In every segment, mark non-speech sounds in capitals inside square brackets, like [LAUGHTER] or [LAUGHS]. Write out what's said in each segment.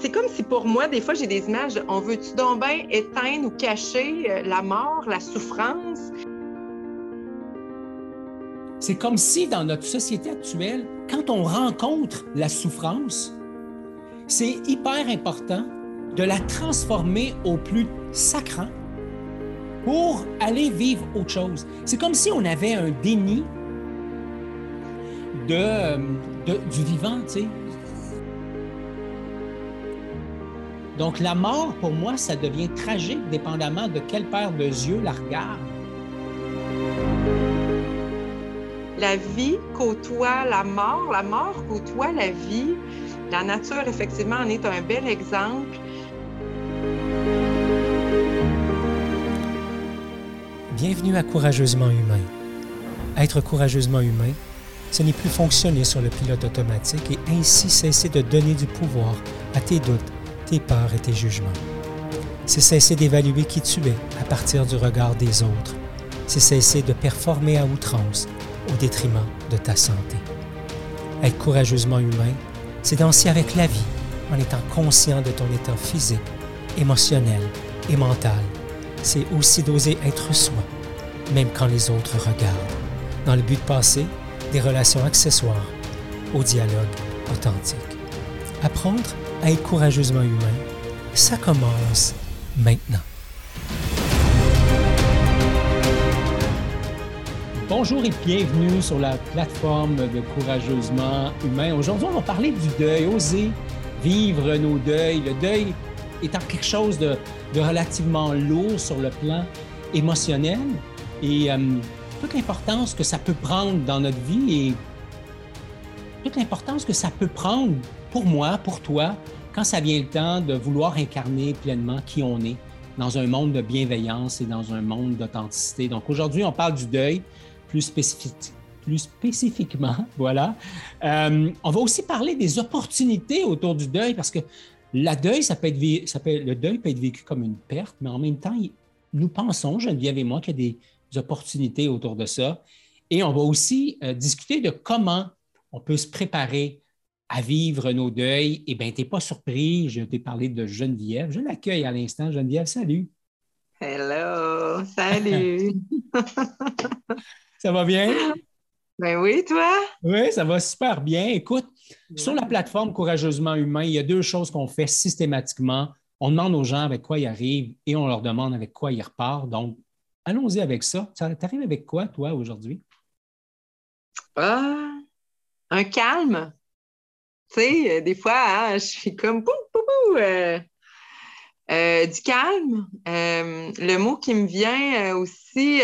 c'est comme si pour moi, des fois, j'ai des images, on veut-tu donc bien éteindre ou cacher euh, la mort, la souffrance? C'est comme si dans notre société actuelle, quand on rencontre la souffrance, c'est hyper important de la transformer au plus sacrant pour aller vivre autre chose. C'est comme si on avait un déni de, du vivant, tu sais. Donc la mort, pour moi, ça devient tragique dépendamment de quelle paire de yeux la regarde. La vie côtoie la mort, la mort côtoie la vie. La nature, effectivement, en est un bel exemple. Bienvenue à Courageusement Humain. Être courageusement humain, ce n'est plus fonctionner sur le pilote automatique et ainsi cesser de donner du pouvoir à tes doutes, tes peurs et tes jugements. C'est cesser d'évaluer qui tu es à partir du regard des autres. C'est cesser de performer à outrance au détriment de ta santé. Être courageusement humain, c'est danser avec la vie en étant conscient de ton état physique, émotionnel et mental c'est aussi d'oser être soi, même quand les autres regardent, dans le but de passer des relations accessoires au dialogue authentique. Apprendre à être courageusement humain, ça commence maintenant. Bonjour et bienvenue sur la plateforme de Courageusement Humain. Aujourd'hui, on va parler du deuil, oser vivre nos deuils. Le deuil étant quelque chose de, relativement lourd sur le plan émotionnel et euh, toute l'importance que ça peut prendre dans notre vie et toute l'importance que ça peut prendre pour moi, pour toi, quand ça vient le temps de vouloir incarner pleinement qui on est dans un monde de bienveillance et dans un monde d'authenticité. Donc aujourd'hui, on parle du deuil plus, spécifique, plus spécifiquement, [LAUGHS] voilà. Euh, on va aussi parler des opportunités autour du deuil parce que la deuil, ça peut être, le deuil peut être vécu comme une perte, mais en même temps, nous pensons, Geneviève et moi, qu'il y a des opportunités autour de ça. Et on va aussi euh, discuter de comment on peut se préparer à vivre nos deuils. Eh bien, tu n'es pas surpris, je t'ai parlé de Geneviève. Je l'accueille à l'instant. Geneviève, salut. Hello, salut. [LAUGHS] ça va bien? Ben oui, toi? Oui, ça va super bien. Écoute, sur la plateforme Courageusement Humain, il y a deux choses qu'on fait systématiquement. On demande aux gens avec quoi ils arrivent et on leur demande avec quoi ils repartent. Donc, allons-y avec ça. Tu arrives avec quoi, toi, aujourd'hui? Ah, un calme? Tu sais, euh, des fois, hein, je suis comme euh, euh, du calme. le mot qui me vient aussi,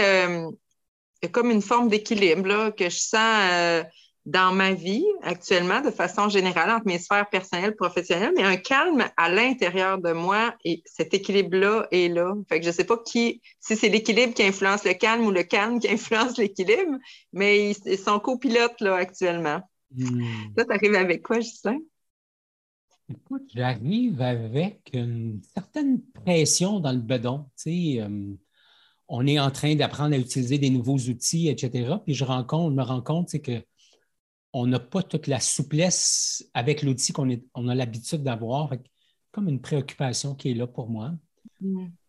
comme une forme d'équilibre que je sens dans ma vie actuellement, de façon générale, entre mes sphères personnelles, professionnelles, mais un calme à l'intérieur de moi et cet équilibre-là est là. Fait que je ne sais pas qui, si c'est l'équilibre qui influence le calme ou le calme qui [LAUGHS] influence l'équilibre, mais ils, sont copilotes là actuellement. Hmm. Là, tu arrives avec quoi, Justin? Écoute, j'arrive avec une certaine pression dans le bedon. Tu sais, euh, on est en train d'apprendre à utiliser des nouveaux outils, etc. Puis je, rencontre, je me rends compte que on n'a pas toute la souplesse avec l'outil qu'on on a l'habitude d'avoir. Comme une préoccupation qui est là pour moi.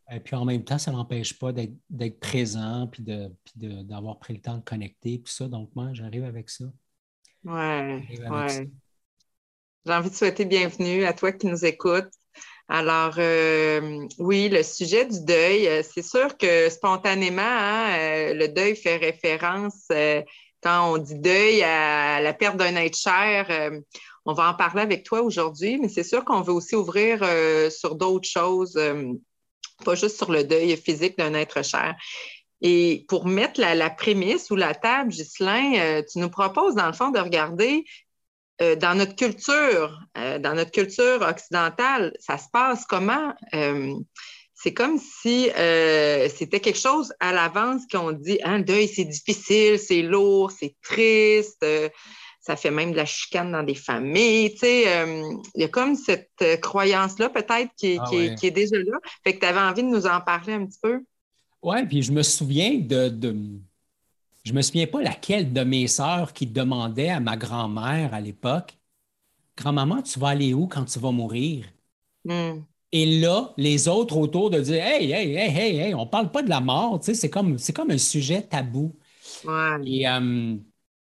Et puis en même temps, ça ne m'empêche pas d'être présent puis d'avoir pris le temps de connecter. Puis ça, donc moi, j'arrive avec ça. Ouais. ouais. J'ai envie de souhaiter bienvenue à toi qui nous écoutes. Alors, euh, oui, le sujet du deuil, euh, c'est sûr que spontanément, hein, euh, le deuil fait référence quand on dit deuil à la perte d'un être cher, euh, on va en parler avec toi aujourd'hui, mais c'est sûr qu'on veut aussi ouvrir sur d'autres choses, pas juste sur le deuil physique d'un être cher. Et pour mettre la, prémisse ou la table, Ghislain, tu nous proposes dans le fond de regarder dans notre culture, dans notre culture occidentale, ça se passe comment? c'est comme si euh, c'était quelque chose à l'avance qu'on dit hein, le deuil, c'est difficile, c'est lourd, c'est triste, euh, ça fait même de la chicane dans des familles. Tu sais, euh, il y a comme cette croyance-là, peut-être, qui, ah est déjà là. Fait que tu avais envie de nous en parler un petit peu? Oui, puis je me souviens de, de. Je me souviens pas laquelle de mes sœurs qui demandait à ma grand-mère à l'époque Grand-maman, tu vas aller où quand tu vas mourir? Hmm. Et là, les autres autour de dire Hey, hey, hey, hey, hey, on ne parle pas de la mort, c'est comme, comme un sujet tabou. Et euh,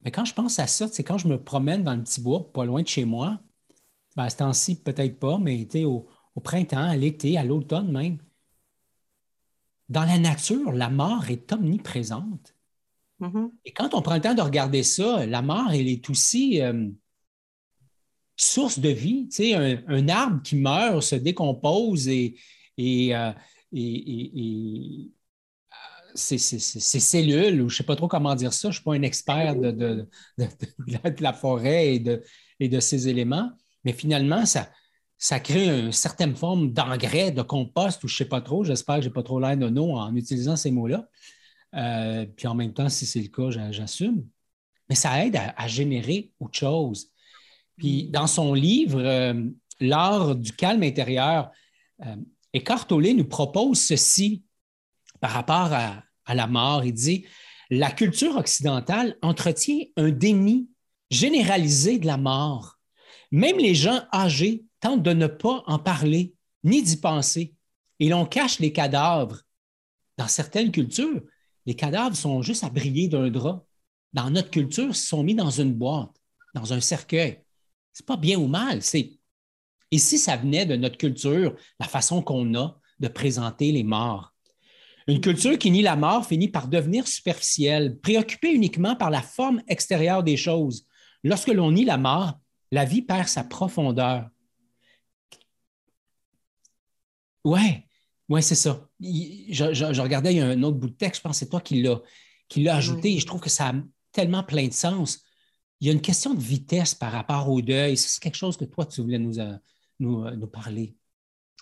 mais quand je pense à ça, c'est quand je me promène dans le petit bois, pas loin de chez moi, ben, à ce temps-ci, peut-être pas, mais au, au printemps, à l'été, à l'automne même, dans la nature, la mort est omniprésente. Mm-hmm. Et quand on prend le temps de regarder ça, la mort, elle est aussi euh, source de vie. Tu un, arbre qui meurt se décompose et, et, euh, ses, cellules, ou je ne sais pas trop comment dire ça, je ne suis pas un expert de, la forêt et de, et de ces éléments, mais finalement, ça, ça crée une certaine forme d'engrais, de compost, ou je ne sais pas trop, j'espère que je n'ai pas trop l'air de nous en utilisant ces mots-là. Euh, puis en même temps, si c'est le cas, j'assume. Mais ça aide à, générer autre chose. Puis dans son livre, euh, L'art du calme intérieur, euh, Eckhart Tolle nous propose ceci par rapport à, à la mort. Il dit La culture occidentale entretient un déni généralisé de la mort. Même les gens âgés tentent de ne pas en parler ni d'y penser. Et l'on cache les cadavres. Dans certaines cultures, les cadavres sont juste à briller d'un drap. Dans notre culture, ils sont mis dans une boîte, dans un cercueil. C'est pas bien ou mal. C'est... Et si ça venait de notre culture, la façon qu'on a de présenter les morts? Une culture qui nie la mort finit par devenir superficielle, préoccupée uniquement par la forme extérieure des choses. Lorsque l'on nie la mort, la vie perd sa profondeur. Ouais, ouais, c'est ça. Je, regardais, il y a un autre bout de texte, je pense que c'est toi qui l'as, qui l'a ajouté, et je trouve que ça a tellement plein de sens. Il y a une question de vitesse par rapport au deuil. C'est quelque chose que toi, tu voulais nous, euh, nous, euh, nous parler.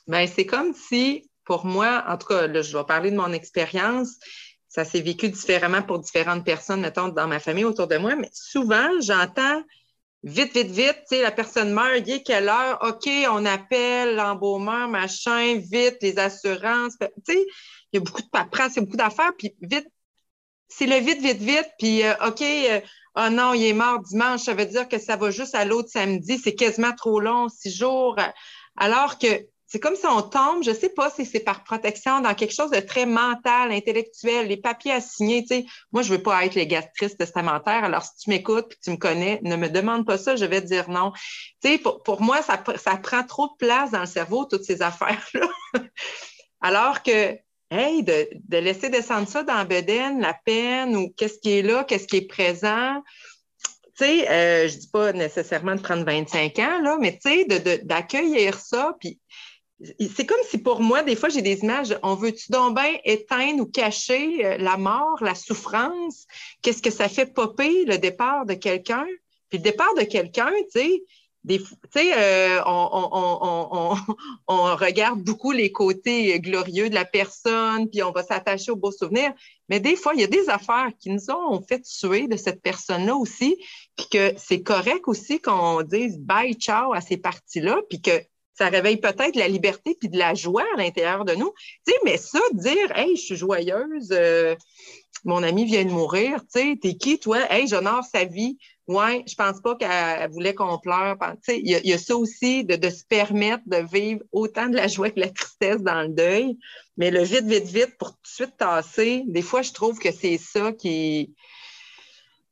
Bien, c'est comme si, pour moi, en tout cas, je vais parler de mon expérience, ça s'est vécu différemment pour différentes personnes, mettons, dans ma famille autour de moi, mais souvent, j'entends vite, vite, vite, tu sais, la personne meurt, il est quelle heure? OK, on appelle l'embaumeur, machin, vite, les assurances. Tu sais, il y a beaucoup de paperasse, il y beaucoup d'affaires, puis vite, c'est le vite, vite, vite, puis euh, OK, euh, oh non, il est mort dimanche, ça veut dire que ça va juste à l'autre samedi, c'est quasiment trop long, six jours. Alors que c'est comme si on tombe, je sais pas si c'est par protection, dans quelque chose de très mental, intellectuel, les papiers à signer. Tu sais, moi, je veux pas être légatrice testamentaire. Alors, si tu m'écoutes et tu me connais, ne me demande pas ça, je vais te dire non. Tu sais, pour, moi, ça, prend trop de place dans le cerveau, toutes ces affaires-là. [LAUGHS] Alors que, hey, de, de, laisser descendre ça dans Beden, la peine, ou qu'est-ce qui est là, qu'est-ce qui est présent, tu sais, euh, je dis pas nécessairement de prendre 25 ans, là, mais tu sais, d'accueillir ça, puis c'est comme si pour moi, des fois, j'ai des images, on veut-tu donc bien éteindre ou cacher euh, la mort, la souffrance? Qu'est-ce que ça fait popper le départ de quelqu'un? Puis le départ de quelqu'un, tu sais, des, euh, [LAUGHS] on, regarde beaucoup les côtés glorieux de la personne, puis on va s'attacher aux beaux souvenirs. Mais des fois, il y a des affaires qui nous ont fait tuer de cette personne-là aussi, puis que c'est correct aussi qu'on dise bye, ciao à ces parties-là, puis que ça réveille peut-être la liberté puis de la joie à l'intérieur de nous. Tu sais, mais ça, dire, hey, je suis joyeuse, euh, mon ami vient de mourir, tu sais, t'es qui, toi? Hey, j'honore sa vie. Ouais, je pense pas qu'elle voulait qu'on pleure. Tu sais, il y, a ça aussi de, se permettre de vivre autant de la joie que de la tristesse dans le deuil. Mais le vite, vite, vite pour tout de suite tasser, des fois, je trouve que c'est ça qui,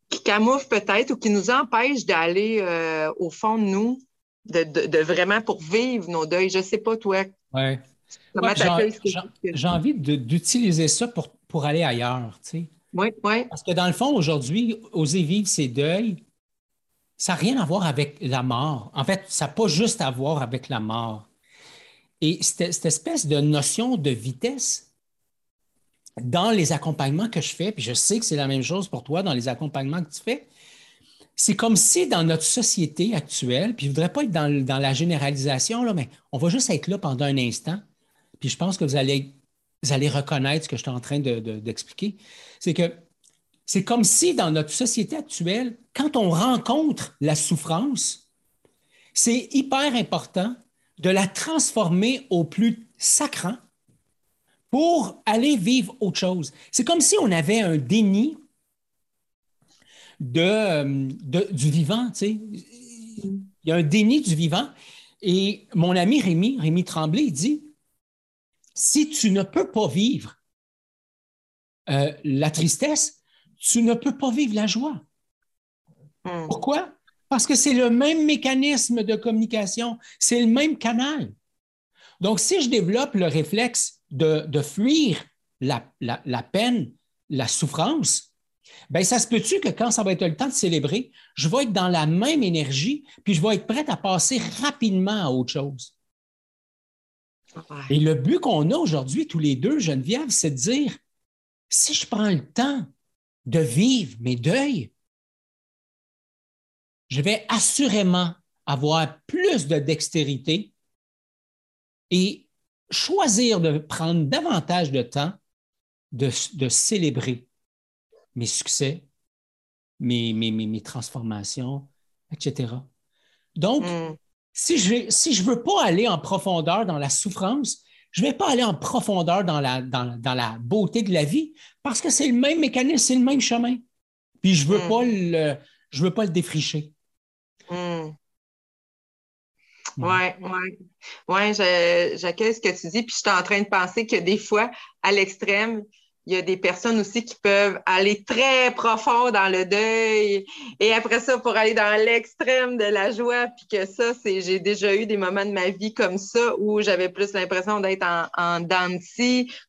qui camoufle peut-être ou qui nous empêche d'aller euh, au fond de nous de, vraiment pour vivre nos deuils. Je ne sais pas, toi. Oui. J'ai envie d'utiliser ça pour, pour aller ailleurs. Tu sais. Oui, oui. Parce que dans le fond, aujourd'hui, oser vivre ses deuils, ça n'a rien à voir avec la mort. En fait, ça n'a pas juste à voir avec la mort. Et cette, cette, espèce de notion de vitesse dans les accompagnements que je fais, puis je sais que c'est la même chose pour toi dans les accompagnements que tu fais, c'est comme si dans notre société actuelle, puis je ne voudrais pas être dans, la généralisation, là, mais on va juste être là pendant un instant. Puis je pense que vous allez, allez reconnaître ce que je suis en train d'expliquer. c'est que c'est comme si dans notre société actuelle, quand on rencontre la souffrance, c'est hyper important de la transformer au plus sacrant pour aller vivre autre chose. C'est comme si on avait un déni de, du vivant. Tu sais. Il y a un déni du vivant. Et mon ami Rémi, Rémi Tremblay, il dit si tu ne peux pas vivre euh, la tristesse, tu ne peux pas vivre la joie. Hmm. Pourquoi? Parce que c'est le même mécanisme de communication, c'est le même canal. Donc, si je développe le réflexe de, fuir la, peine, la souffrance, ben ça se peut-tu que quand ça va être le temps de célébrer, je vais être dans la même énergie, puis je vais être prête à passer rapidement à autre chose? Et le but qu'on a aujourd'hui, tous les deux, Geneviève, c'est de dire, si je prends le temps de vivre mes deuils, je vais assurément avoir plus de dextérité et choisir de prendre davantage de temps de, célébrer mes succès, mes, mes, transformations, etc. Donc, hmm. si je ne si je veux pas aller en profondeur dans la souffrance, je ne vais pas aller en profondeur dans la, dans, la beauté de la vie parce que c'est le même mécanisme, c'est le même chemin. Puis je ne veux, hmm. pas le, je veux pas le défricher. Oui, oui. Ouais, ouais, j'accueille ce que tu dis, puis je suis en train de penser que des fois, à l'extrême, il y a des personnes aussi qui peuvent aller très profond dans le deuil et après ça pour aller dans l'extrême de la joie. Puis que ça c'est j'ai déjà eu des moments de ma vie comme ça où j'avais plus l'impression d'être en, en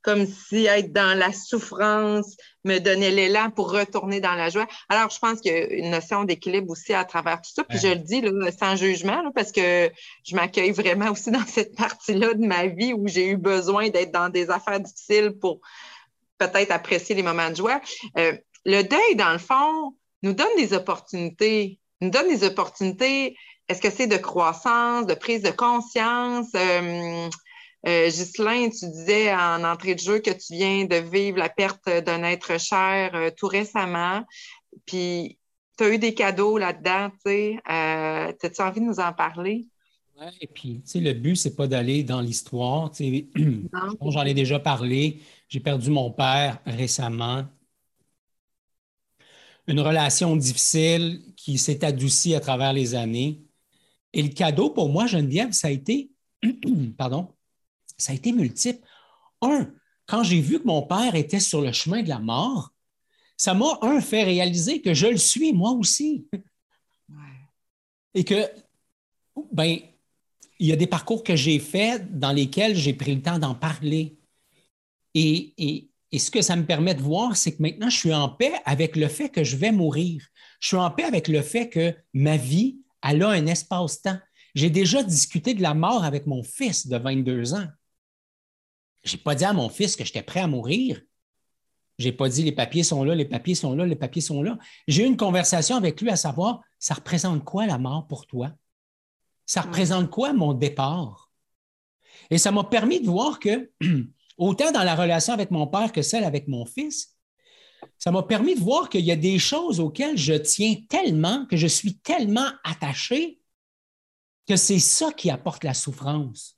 comme si être dans la souffrance me donnait l'élan pour retourner dans la joie. Alors je pense qu'il y a une notion d'équilibre aussi à travers tout ça. Puis je le dis là, sans jugement parce que je m'accueille vraiment aussi [LAUGHS] dans cette partie-là de ma vie où j'ai eu besoin d'être dans des affaires difficiles pour peut-être apprécier les moments de joie. Euh, le deuil, dans le fond, nous donne des opportunités. Nous donne des opportunités. Est-ce que c'est de croissance, de prise de conscience? Euh, euh tu disais en entrée de jeu que tu viens de vivre la perte d'un être cher euh, tout récemment. Puis, tu as eu des cadeaux là-dedans, tu sais. As-tu envie de nous en parler? Oui, et puis, tu sais, le but, c'est pas d'aller dans l'histoire. [CLEARS THROAT] J'en ai déjà parlé. J'ai perdu mon père récemment. Une relation difficile qui s'est adoucie à travers les années. Et le cadeau pour moi, Geneviève, ça a été, [CLEARS THROAT] pardon, ça a été multiple. Un, quand j'ai vu que mon père était sur le chemin de la mort, ça m'a, un, fait réaliser que je le suis moi aussi. Et que, ben, il y a des parcours que j'ai faits dans lesquels j'ai pris le temps d'en parler. Et, ce que ça me permet de voir, c'est que maintenant, je suis en paix avec le fait que je vais mourir. Je suis en paix avec le fait que ma vie, elle a un espace-temps. J'ai déjà discuté de la mort avec mon fils de 22 ans. Je n'ai pas dit à mon fils que j'étais prêt à mourir. Je n'ai pas dit les papiers sont là, les papiers sont là, les papiers sont là. J'ai eu une conversation avec lui à savoir, ça représente quoi la mort pour toi? Ça représente quoi mon départ? Et ça m'a permis de voir que [CLEARS THROAT] autant dans la relation avec mon père que celle avec mon fils, ça m'a permis de voir qu'il y a des choses auxquelles je tiens tellement, que je suis tellement attaché, que c'est ça qui apporte la souffrance.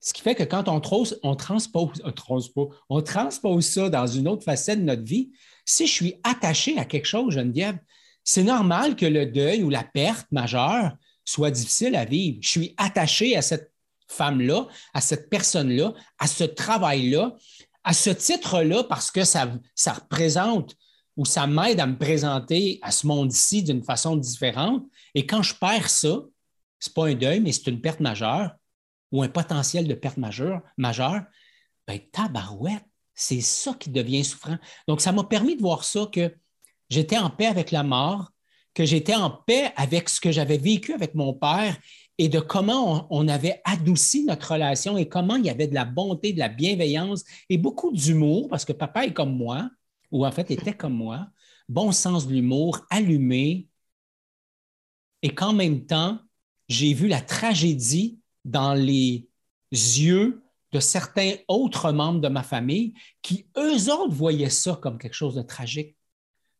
Ce qui fait que quand on, on, transpose, on transpose ça dans une autre facette de notre vie, si je suis attaché à quelque chose, Geneviève, c'est normal que le deuil ou la perte majeure soit difficile à vivre. Je suis attaché à cette femme-là, à cette personne-là, à ce travail-là, à ce titre-là, parce que ça, représente ou ça m'aide à me présenter à ce monde-ci d'une façon différente. Et quand je perds ça, ce n'est pas un deuil, mais c'est une perte majeure ou un potentiel de perte majeure, majeure ben, tabarouette, c'est ça qui devient souffrant. Donc, ça m'a permis de voir ça que j'étais en paix avec la mort, que j'étais en paix avec ce que j'avais vécu avec mon père et de comment on, avait adouci notre relation et comment il y avait de la bonté, de la bienveillance et beaucoup d'humour, parce que papa est comme moi, ou en fait était comme moi, bon sens de l'humour, allumé, et qu'en même temps, j'ai vu la tragédie dans les yeux de certains autres membres de ma famille qui, eux autres, voyaient ça comme quelque chose de tragique.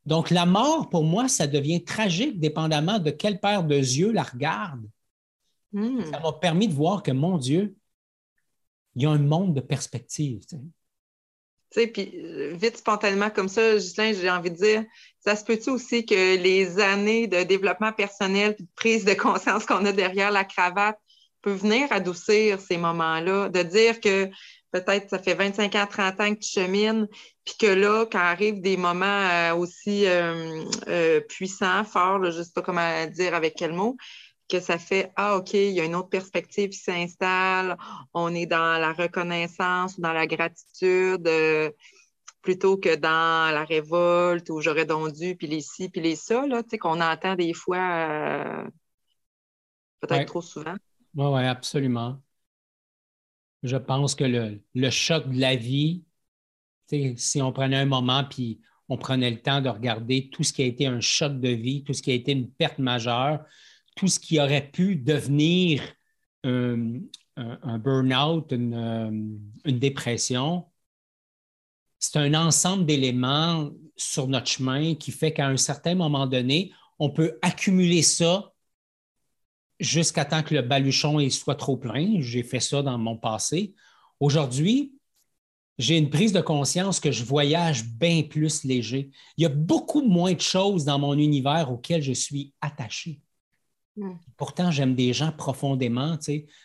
Donc, la mort, pour moi, ça devient tragique dépendamment de quelle paire de yeux la regarde. Hmm. Ça m'a permis de voir que, mon Dieu, il y a un monde de perspectives. sais, puis euh, vite, spontanément comme ça, Gislain, j'ai envie de dire, ça se peut-tu aussi que les années de développement personnel, de prise de conscience qu'on a derrière la cravate, peuvent venir adoucir ces moments-là, de dire que peut-être ça fait 25 ans, 30 ans que tu chemines, puis que là, quand arrivent des moments euh, aussi euh, euh, puissants, forts, je ne sais pas comment dire avec quel mot, que ça fait Ah, OK, il y a une autre perspective qui s'installe, on est dans la reconnaissance, dans la gratitude, plutôt que dans la révolte où j'aurais donc dû, puis les ci, puis les ça, là, qu'on entend des fois peut-être trop souvent. Oui, oui, absolument. Je pense que le, choc de la vie, si on prenait un moment puis on prenait le temps de regarder tout ce qui a été un choc de vie, tout ce qui a été une perte majeure, tout ce qui aurait pu devenir un, burn-out, une, euh, une, dépression, c'est un ensemble d'éléments sur notre chemin qui fait qu'à un certain moment donné, on peut accumuler ça jusqu'à temps que le baluchon soit trop plein. J'ai fait ça dans mon passé. Aujourd'hui, j'ai une prise de conscience que je voyage bien plus léger. Il y a beaucoup moins de choses dans mon univers auxquelles je suis attaché. Hmm. Pourtant, j'aime des gens profondément.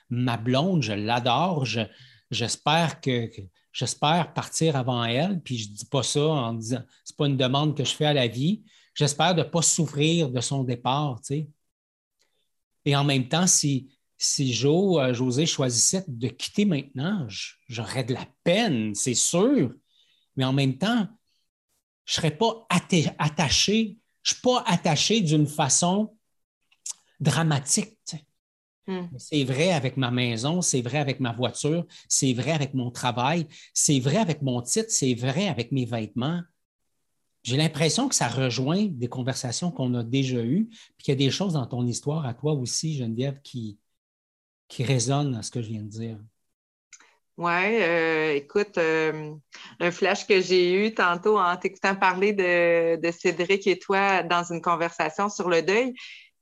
Ma blonde, je l'adore. j'espère que, j'espère partir avant elle. Puis je ne dis pas ça en disant c'est pas une demande que je fais à la vie. J'espère ne pas souffrir de son départ. Et en même temps, si, si euh, José choisissait de quitter maintenant, j'aurais de la peine, c'est sûr. Mais en même temps, je ne serais pas attaché. Je ne suis pas attaché d'une façon dramatique. Hmm. C'est vrai avec ma maison, c'est vrai avec ma voiture, c'est vrai avec mon travail, c'est vrai avec mon titre, c'est vrai avec mes vêtements. J'ai l'impression que ça rejoint des conversations qu'on a déjà eues, puis qu'il y a des choses dans ton histoire à toi aussi, Geneviève, qui, qui résonnent à ce que je viens de dire. Oui, euh, écoute, euh, un flash que j'ai eu tantôt en t'écoutant parler de, de, Cédric et toi dans une conversation sur le deuil,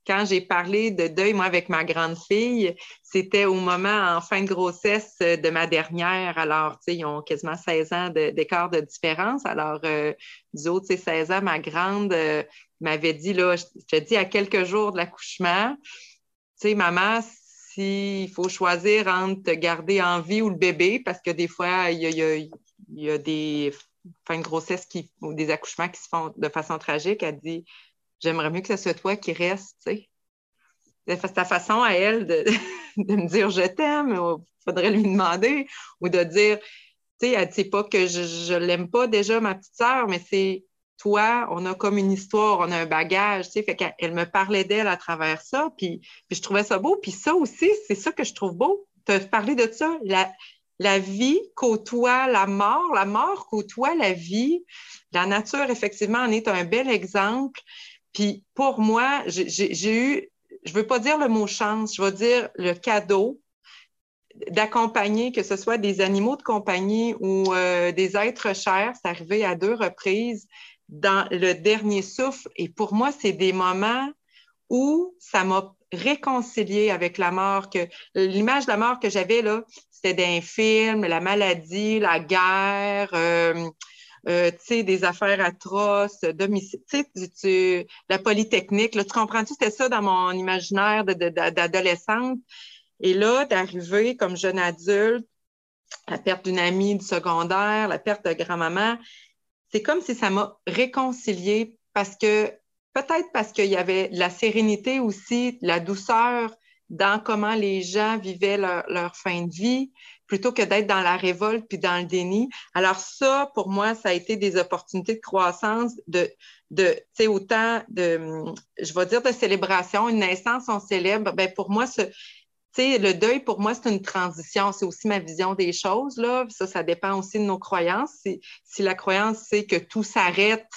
quand j'ai parlé de deuil, moi, avec ma grande fille, c'était au moment en fin de grossesse de ma dernière. Alors, tu sais, ils ont quasiment 16 ans d'écart de, différence. Alors, euh, du haut de ces 16 ans, ma grande euh, m'avait dit, là, je te dis, à quelques jours de l'accouchement, tu sais, maman, s'il faut choisir entre te garder en vie ou le bébé, parce que des fois, il y a, des fins de grossesse qui, ou des accouchements qui se font de façon tragique, elle dit j'aimerais mieux que ce soit toi qui reste, tu sais. C'est ta façon à elle de, [LAUGHS] me dire je t'aime, il faudrait lui demander, ou de dire, tu sais, elle ne pas que je ne l'aime pas déjà, ma petite sœur, mais c'est toi, on a comme une histoire, on a un bagage, tu sais, fait qu'elle me parlait d'elle à travers ça, puis, puis, je trouvais ça beau, puis ça aussi, c'est ça que je trouve beau, te parler de ça, la, la vie côtoie la mort, la mort côtoie la vie, la nature, effectivement, en est un bel exemple, puis pour moi, j'ai eu, je ne veux pas dire le mot chance, je vais dire le cadeau d'accompagner, que ce soit des animaux de compagnie ou euh, des êtres chers. C'est arrivé à deux reprises dans le dernier souffle. Et pour moi, c'est des moments où ça m'a réconcilié avec la mort. Que l'image de la mort que j'avais là, c'était d'un film, la maladie, la guerre. Euh, euh, des affaires atroces, domicile, tu, la polytechnique. Là, tu comprends-tu? C'était ça dans mon imaginaire d'adolescente. Et là, d'arriver comme jeune adulte, la perte d'une amie du secondaire, la perte de grand-maman, c'est comme si ça m'a réconciliée parce que, peut-être parce qu'il y avait la sérénité aussi, la douceur dans comment les gens vivaient leur, leur fin de vie, plutôt que d'être dans la révolte puis dans le déni. Alors ça, pour moi, ça a été des opportunités de croissance, de, de tu sais, autant de, je vais dire de célébration. Une naissance, on célèbre. Ben pour moi, ce, le deuil, pour moi, c'est une transition. C'est aussi ma vision des choses. Là. Ça, ça dépend aussi de nos croyances. Si, si la croyance, c'est que tout s'arrête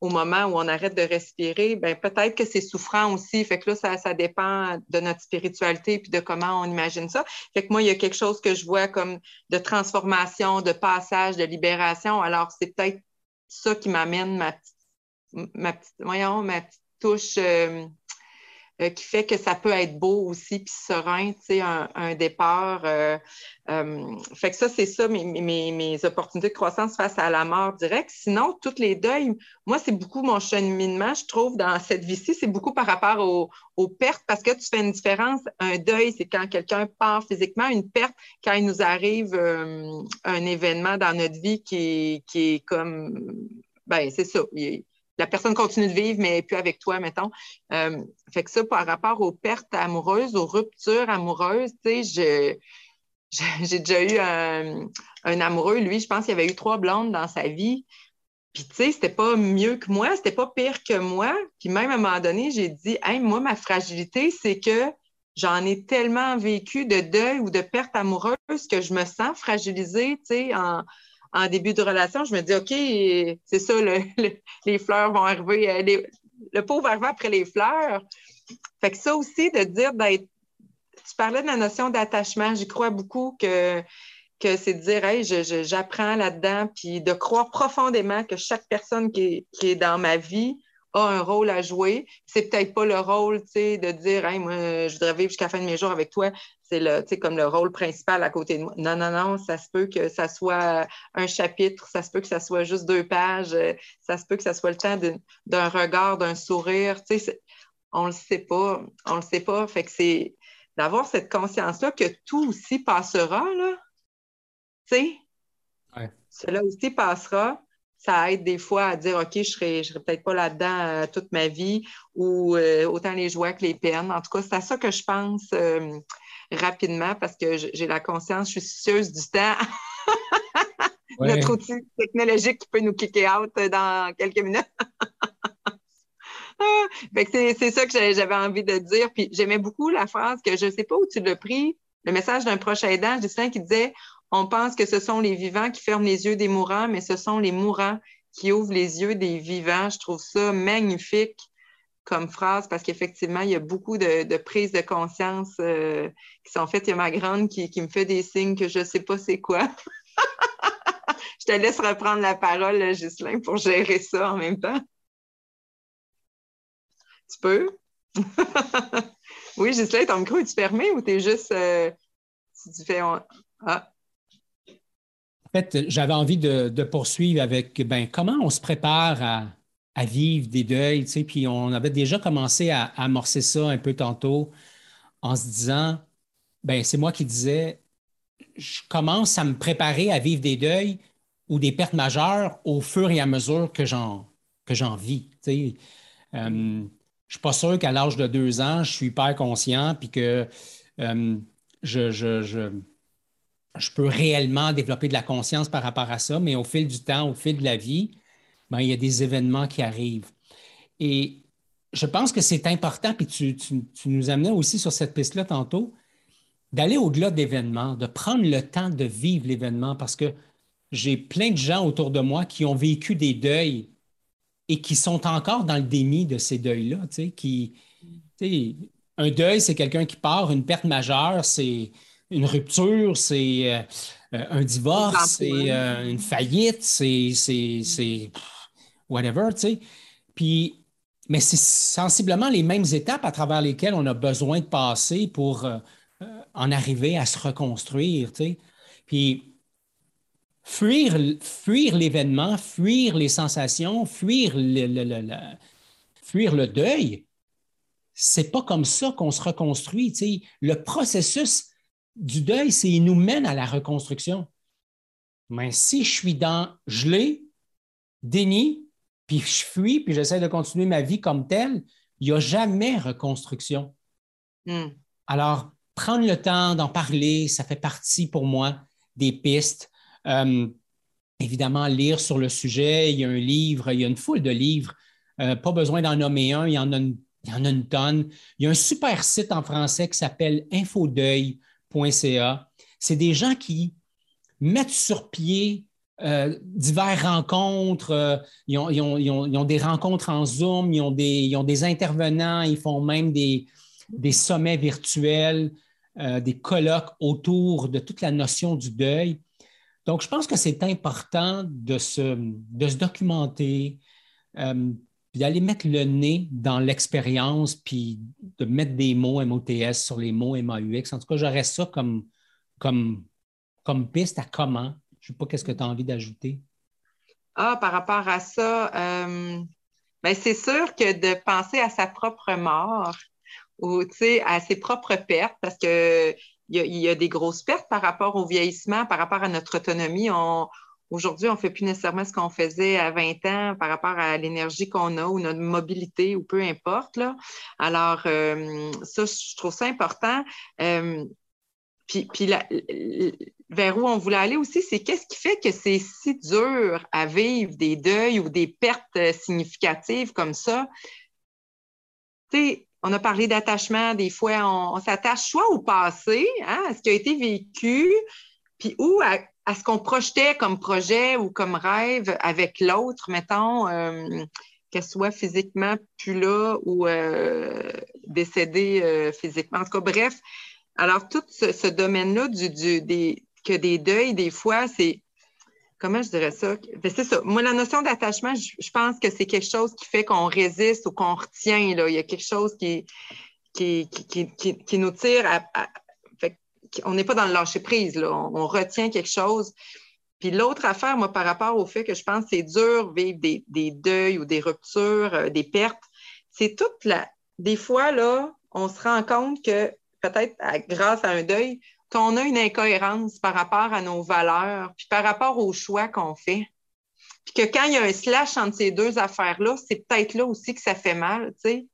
au moment où on arrête de respirer, ben peut-être que c'est souffrant aussi. Fait que là, ça, ça dépend de notre spiritualité puis de comment on imagine ça. Fait que moi, il y a quelque chose que je vois comme de transformation, de passage, de libération. Alors, c'est peut-être ça qui m'amène ma petite, ma petite, voyons, ma petite touche euh, euh, qui fait que ça peut être beau aussi, puis serein, tu sais, un, départ. Euh, euh, fait que ça, c'est ça, mes, mes, opportunités de croissance face à la mort directe. Sinon, toutes les deuils, moi, c'est beaucoup mon cheminement, je trouve, dans cette vie-ci, c'est beaucoup par rapport aux, pertes, parce que tu fais une différence. Un deuil, c'est quand quelqu'un part physiquement, une perte, quand il nous arrive un événement dans notre vie qui qui est comme, ben, c'est ça la personne continue de vivre, mais plus avec toi, mettons. Euh, fait que ça, par rapport aux pertes amoureuses, aux ruptures amoureuses, tu sais, [LAUGHS] j'ai déjà eu un, amoureux, lui, je pense qu'il avait eu trois blondes dans sa vie. Puis, tu sais, c'était pas mieux que moi, c'était pas pire que moi. Puis, même à un moment donné, j'ai dit, hey, moi, ma fragilité, c'est que j'en ai tellement vécu de deuil ou de perte amoureuse que je me sens fragilisée, tu sais, en, en début de relation, je me dis, OK, c'est ça, les fleurs vont arriver, euh, le pot va arriver après les fleurs. Fait que ça aussi, de dire d'être. Tu parlais de la notion d'attachement, j'y crois beaucoup que, que c'est de dire, hey, j'apprends là-dedans, puis de croire profondément que chaque personne qui est, dans ma vie a un rôle à jouer. C'est peut-être pas le rôle, tu sais, de dire, hey, moi, je voudrais vivre jusqu'à la fin de mes jours avec toi c'est le, comme le rôle principal à côté de moi. Non, non, non, ça se peut que ça soit un chapitre, ça se peut que ça soit juste deux pages, euh, ça se peut que ça soit le temps d'un regard, d'un sourire. On le sait pas, on le sait pas. Fait que c'est d'avoir cette conscience-là que tout aussi passera, là. Tu sais? Cela aussi passera ça aide des fois à dire OK, je ne serai, je serai peut-être pas là-dedans euh, toute ma vie ou euh, autant les joies que les peines. En tout cas, c'est à ça que je pense rapidement parce que j'ai la conscience, je suis soucieuse du temps. [LAUGHS] Notre outil technologique qui peut nous kicker out dans quelques minutes. [LAUGHS] c'est ça que j'avais envie de dire. Puis j'aimais beaucoup la phrase que je ne sais pas où tu l'as pris, le message d'un proche aidant, Justin, qui disait On pense que ce sont les vivants qui ferment les yeux des mourants, mais ce sont les mourants qui ouvrent les yeux des vivants. Je trouve ça magnifique comme phrase parce qu'effectivement, il y a beaucoup de, prises de conscience euh, qui sont faites. Il y a ma grande qui, me fait des signes que je ne sais pas c'est quoi. [LAUGHS] je te laisse reprendre la parole, Ghislain, pour gérer ça en même temps. Tu peux? [LAUGHS] oui, Ghislain, ton micro est-tu fermé ou tu es juste. Euh, tu fais. Ah. En fait, j'avais envie de, de, poursuivre avec ben, comment on se prépare à, à vivre des deuils, tu sais, puis on avait déjà commencé à, amorcer ça un peu tantôt en se disant, ben c'est moi qui disais, je commence à me préparer à vivre des deuils ou des pertes majeures au fur et à mesure que j'en que j'en vis. Tu sais. Euh, je ne suis pas sûr qu'à l'âge de deux ans, je suis hyper conscient puis que euh, je, je, je, je, peux réellement développer de la conscience par rapport à ça, mais au fil du temps, au fil de la vie, ben, il y a des événements qui arrivent. Et je pense que c'est important, puis tu, nous amenais aussi sur cette piste-là tantôt, d'aller au-delà d'événements, de prendre le temps de vivre l'événement parce que j'ai plein de gens autour de moi qui ont vécu des deuils et qui sont encore dans le déni de ces deuils-là. Qui, un deuil, c'est quelqu'un qui part, une perte majeure, c'est une rupture, c'est euh, un divorce, c'est euh, une faillite, c'est whatever, tu sais. Puis, mais c'est sensiblement les mêmes étapes à travers lesquelles on a besoin de passer pour euh, euh, en arriver à se reconstruire, tu sais. Puis, fuir, fuir l'événement, fuir les sensations, fuir le, le, fuir le deuil, c'est pas comme ça qu'on se reconstruit, tu sais. Le processus du deuil, c'est il nous mène à la reconstruction. Mais si je suis dans gelé, déni, puis je fuis, puis j'essaie de continuer ma vie comme telle, il n'y a jamais reconstruction. Hmm. Alors, prendre le temps d'en parler, ça fait partie pour moi des pistes. Euh, évidemment, lire sur le sujet, il y a un livre, il y a une foule de livres. Euh, pas besoin d'en nommer un, il y, en a une, il y en a une tonne. Il y a un super site en français qui s'appelle infodeuil.ca. C'est des gens qui mettent sur pied euh, diverses rencontres. Euh, ils, ont, des rencontres en Zoom, ils ont des, intervenants, ils font même des, sommets virtuels, euh, des colloques autour de toute la notion du deuil. Donc, je pense que c'est important de se, documenter, puis d'aller mettre le nez dans l'expérience, puis de mettre des mots MOTS sur les mots MAUX. En tout cas, j'aurais ça comme piste à comment. Je ne sais pas qu'est-ce que tu as envie d'ajouter? Ah, par rapport à ça, euh, ben, c'est sûr que de penser à sa propre mort ou à ses propres pertes, parce qu'il y, y, a des grosses pertes par rapport au vieillissement, par rapport à notre autonomie. On, Aujourd'hui, on ne fait plus nécessairement ce qu'on faisait à 20 ans par rapport à l'énergie qu'on a ou notre mobilité ou peu importe. Là. Alors, euh, ça, je trouve ça important. Euh, puis, vers où on voulait aller aussi, c'est qu'est-ce qui fait que c'est si dur à vivre des deuils ou des pertes significatives comme ça? Tu sais, on a parlé d'attachement, des fois, on, s'attache soit au passé, hein, à ce qui a été vécu, puis ou à, ce qu'on projetait comme projet ou comme rêve avec l'autre, mettons, euh, qu'elle soit physiquement plus là ou euh, décédée euh, physiquement. En tout cas, bref. Alors, tout ce, domaine-là du, des, que des deuils, des fois, c'est. Comment je dirais ça? Ben, c'est ça. Moi, la notion d'attachement, je, pense que c'est quelque chose qui fait qu'on résiste ou qu'on retient. Là. Il y a quelque chose qui, qui, qui, nous tire à, on n'est pas dans le lâcher prise. On, retient quelque chose. Puis l'autre affaire, moi, par rapport au fait que je pense que c'est dur vivre des, deuils ou des ruptures, euh, des pertes, c'est toute la. Des fois, là, on se rend compte que peut-être grâce à un deuil, qu'on a une incohérence par rapport à nos valeurs, puis par rapport aux choix qu'on fait. Puis que quand il y a un slash entre ces deux affaires-là, c'est peut-être là aussi que ça fait mal, tu sais.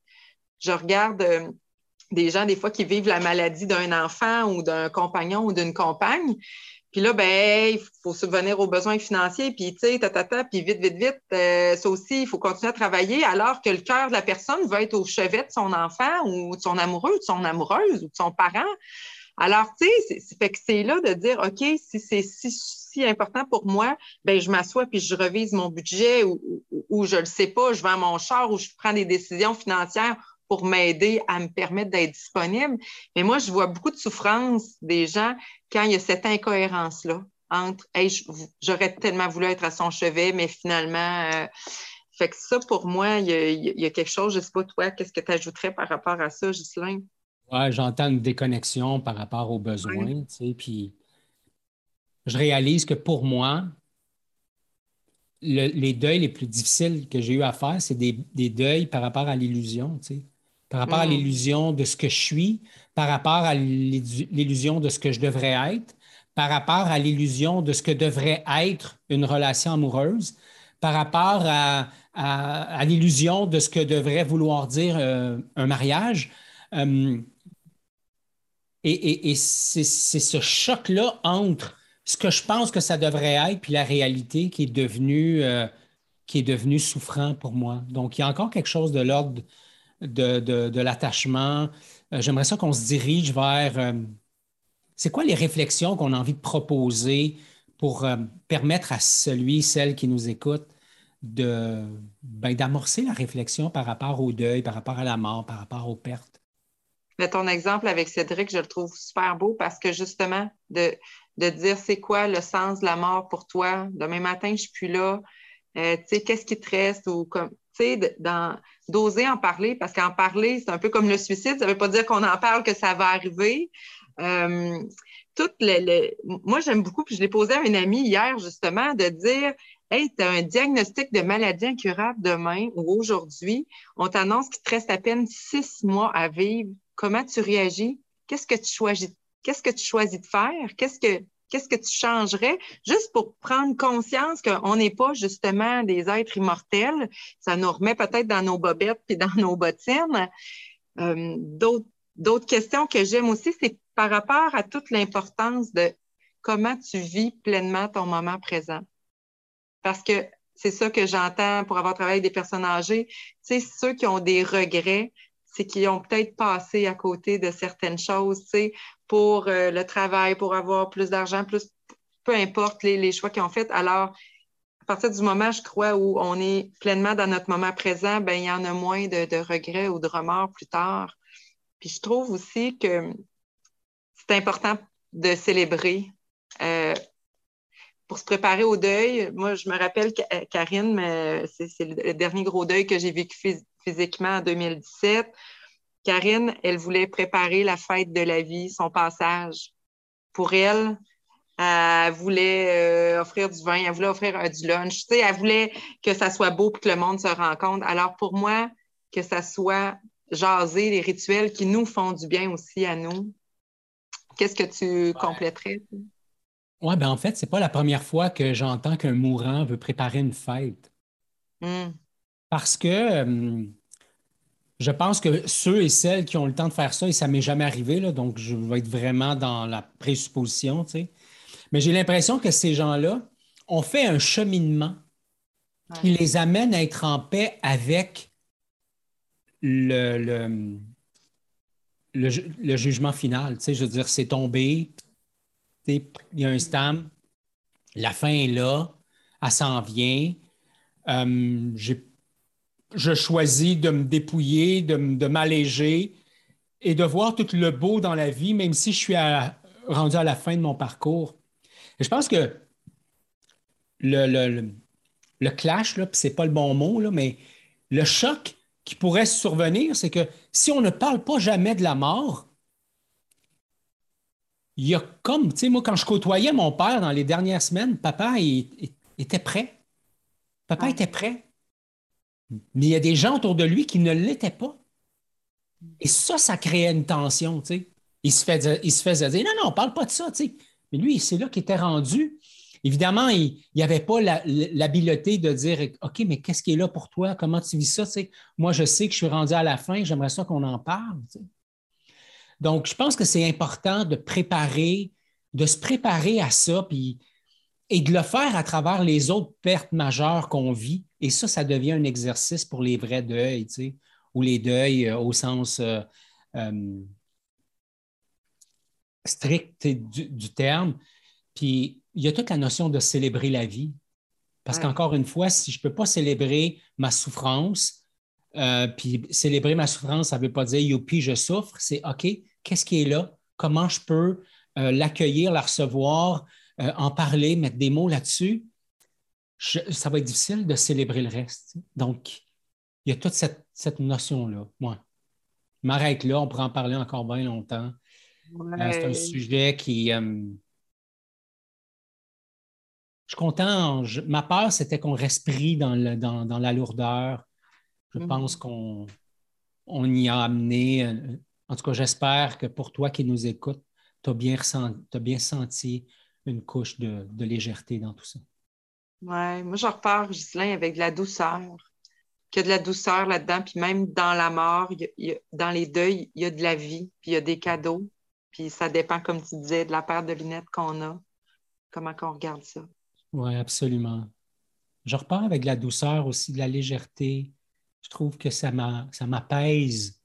Je regarde. Euh, des gens, des fois, qui vivent la maladie d'un enfant ou d'un compagnon ou d'une compagne. Puis là, ben, il faut subvenir aux besoins financiers, puis tu sais, tatata, puis vite, vite, vite, euh, ça aussi, il faut continuer à travailler, alors que le cœur de la personne va être au chevet de son enfant ou de son amoureux, de son amoureuse ou de son parent. Alors, tu sais, c'est que c'est là de dire, OK, si c'est si, important pour moi, ben je m'assois puis je revise mon budget ou, ou, ou je le sais pas, je vends mon char ou je prends des décisions financières pour m'aider à me permettre d'être disponible. Mais moi, je vois beaucoup de souffrance des gens quand il y a cette incohérence-là entre hey, j'aurais tellement voulu être à son chevet, mais finalement, euh, fait que ça, pour moi, il y, a, quelque chose, je ne sais pas toi, qu'est-ce que tu ajouterais par rapport à ça, Ghislain? Oui, j'entends une déconnexion par rapport aux besoins, tu sais, puis je réalise que pour moi, les deuils les plus difficiles que j'ai eu à faire, c'est des, des, deuils par rapport à l'illusion, tu sais par rapport à mm. l'illusion de ce que je suis, par rapport à l'illusion de ce que je devrais être, par rapport à l'illusion de ce que devrait être une relation amoureuse, par rapport à, l'illusion de ce que devrait vouloir dire euh, un mariage. Euh, et, c'est ce choc-là entre ce que je pense que ça devrait être puis la réalité qui est devenu, euh, qui est devenu souffrant pour moi. Donc, il y a encore quelque chose de l'ordre de, l'attachement. Euh, j'aimerais ça qu'on se dirige vers euh, c'est quoi les réflexions qu'on a envie de proposer pour euh, permettre à celui, celle qui nous écoute de ben, d'amorcer la réflexion par rapport au deuil, par rapport à la mort, par rapport aux pertes? Mais ton exemple avec Cédric, je le trouve super beau parce que justement, de, dire c'est quoi le sens de la mort pour toi, demain matin, je ne suis plus là, tu sais, qu'est-ce qui te reste ou comme, d'oser en parler, parce qu'en parler, c'est un peu comme le suicide, ça ne veut pas dire qu'on en parle que ça va arriver. Euh, les, Moi, j'aime beaucoup, puis je l'ai posé à une amie hier, justement, de dire Hey, tu as un diagnostic de maladie incurable demain ou aujourd'hui, on t'annonce qu'il te reste à peine six mois à vivre. Comment tu réagis? Qu'est-ce que tu choisis? Qu'est-ce que tu choisis de faire? Qu'est-ce que qu'est-ce que tu changerais? Juste pour prendre conscience qu'on n'est pas justement des êtres immortels. Ça nous remet peut-être dans nos bobettes puis dans nos bottines. Euh, d'autres questions que j'aime aussi, c'est par rapport à toute l'importance de comment tu vis pleinement ton moment présent. Parce que c'est ça que j'entends pour avoir travaillé avec des personnes âgées. Tu sais, ceux qui ont des regrets, c'est qu'ils ont peut-être passé à côté de certaines choses, tu sais, pour euh, le travail, pour avoir plus d'argent, plus peu importe les, choix qu'ils ont faits. Alors, à partir du moment, je crois, où on est pleinement dans notre moment présent, ben, il y en a moins de, regrets ou de remords plus tard. Puis je trouve aussi que c'est important de célébrer. Euh, pour se préparer au deuil, moi, je me rappelle, Karine, mais c'est le dernier gros deuil que j'ai vécu physiquement en 2017. Karine, elle voulait préparer la fête de la vie, son passage. Pour elle, elle voulait euh, offrir du vin, elle voulait offrir du lunch. Tu sais, elle voulait que ça soit beau et que le monde se rencontre. Alors, pour moi, que ça soit jaser les rituels qui nous font du bien aussi à nous. Qu'est-ce que tu compléterais? Oui, ben en fait, c'est pas la première fois que j'entends qu'un mourant veut préparer une fête. Hmm. Parce que euh, je pense que ceux et celles qui ont le temps de faire ça, et ça m'est jamais arrivé, là, donc je vais être vraiment dans la présupposition, tu sais. Mais j'ai l'impression que ces gens-là ont fait un cheminement qui les amène à être en paix avec le, le, jugement final. Tu sais, je veux dire, c'est tombé, il y a un stam, la fin est là, elle s'en vient. Euh, je choisis de me dépouiller, de, de m'alléger et de voir tout le beau dans la vie, même si je suis rendu à la fin de mon parcours. Et je pense que le, le, le, clash, ce n'est pas le bon mot, là, mais le choc qui pourrait survenir, c'est que si on ne parle pas jamais de la mort, il y a comme, tu sais, moi, quand je côtoyais mon père dans les dernières semaines, papa était prêt. Papa était prêt. Mais il y a des gens autour de lui qui ne l'étaient pas. Et ça, ça créait une tension, tu sais. Il se, fait, il se faisait dire, non, non, on ne parle pas de ça, tu sais. Mais lui, c'est là qu'il était rendu. Évidemment, il n'y avait pas l'habileté de dire OK, mais qu'est-ce qui est là pour toi? Comment tu vis ça? moi, je sais que je suis rendu à la fin, j'aimerais ça qu'on en parle. Donc, je pense que c'est important de préparer, de se préparer à ça, puis, et de le faire à travers les autres pertes majeures qu'on vit. Et ça, ça devient un exercice pour les vrais deuils, ou les deuils euh, au sens euh, euh, strict du, terme. Puis il y a toute la notion de célébrer la vie. Parce qu'encore une fois, si je ne peux pas célébrer ma souffrance, puis célébrer ma souffrance, ça ne veut pas dire youpi, je souffre, c'est OK, qu'est-ce qui est là? Comment je peux l'accueillir, la recevoir, en parler, mettre des mots là-dessus? Ça va être difficile de célébrer le reste. Donc, il y a toute cette, notion-là. Moi, je m'arrête là, on pourrait en parler encore bien longtemps. c'est un sujet qui, je suis content. ma peur, c'était qu'on reste pris dans, la lourdeur. Je mhm. pense qu'on y a amené. Euh, en tout cas, j'espère que pour toi qui nous écoutes, tu as, bien bien senti une couche de, légèreté dans tout ça. Oui, moi, je repars, Gislain, avec de la douceur. Qu'il y a de la douceur là-dedans, puis même dans la mort, dans les deuils, il y a de la vie, puis il y a des cadeaux. Puis ça dépend, comme tu disais, de la paire de lunettes qu'on a, comment on regarde ça. Oui, absolument. Je repars avec la douceur aussi, de la légèreté. Je trouve que ça m'apaise.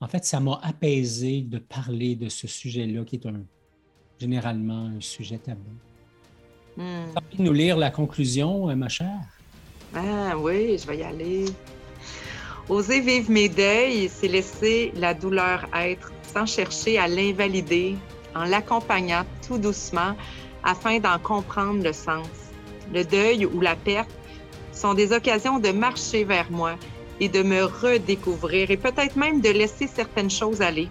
En fait, ça m'a apaisé de parler de ce sujet-là, qui est un, généralement un sujet tabou. Hmm. Tu envie de nous lire la conclusion, euh, ma chère? Ah oui, je vais y aller. Oser vivre mes deuils, c'est laisser la douleur être sans chercher à l'invalider, en l'accompagnant tout doucement afin d'en comprendre le sens. Le deuil ou la perte sont des occasions de marcher vers moi et de me redécouvrir et peut-être même de laisser certaines choses aller.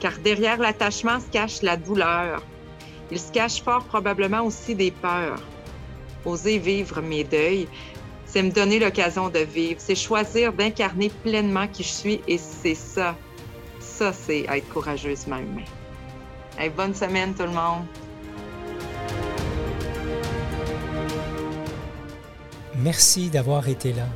Car derrière l'attachement se cache la douleur. Il se cache fort probablement aussi des peurs. Oser vivre mes deuils, c'est me donner l'occasion de vivre, c'est choisir d'incarner pleinement qui je suis et c'est ça. Ça, c'est être courageusement humain. bonne semaine tout le monde. Merci d'avoir été là.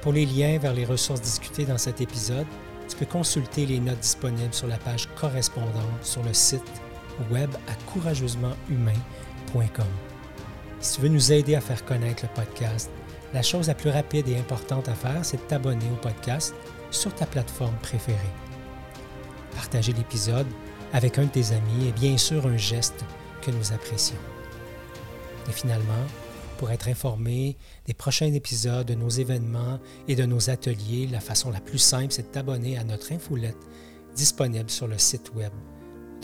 Pour les liens vers les ressources discutées dans cet épisode, tu peux consulter les notes disponibles sur la page correspondante sur le site web à courageusementhumain.com. Si tu veux nous aider à faire connaître le podcast, la chose la plus rapide et importante à faire, c'est de t'abonner au podcast sur ta plateforme préférée. Partager l'épisode avec un de tes amis est bien sûr un geste que nous apprécions. Et finalement, pour être informé des prochains épisodes, de nos événements et de nos ateliers, la façon la plus simple, c'est de t'abonner à notre infolette disponible sur le site web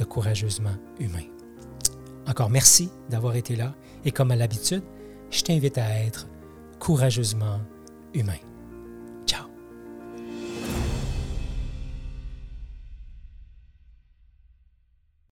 Courageusement Humain. Encore merci d'avoir été là et comme à l'habitude, je t'invite à être courageusement humain.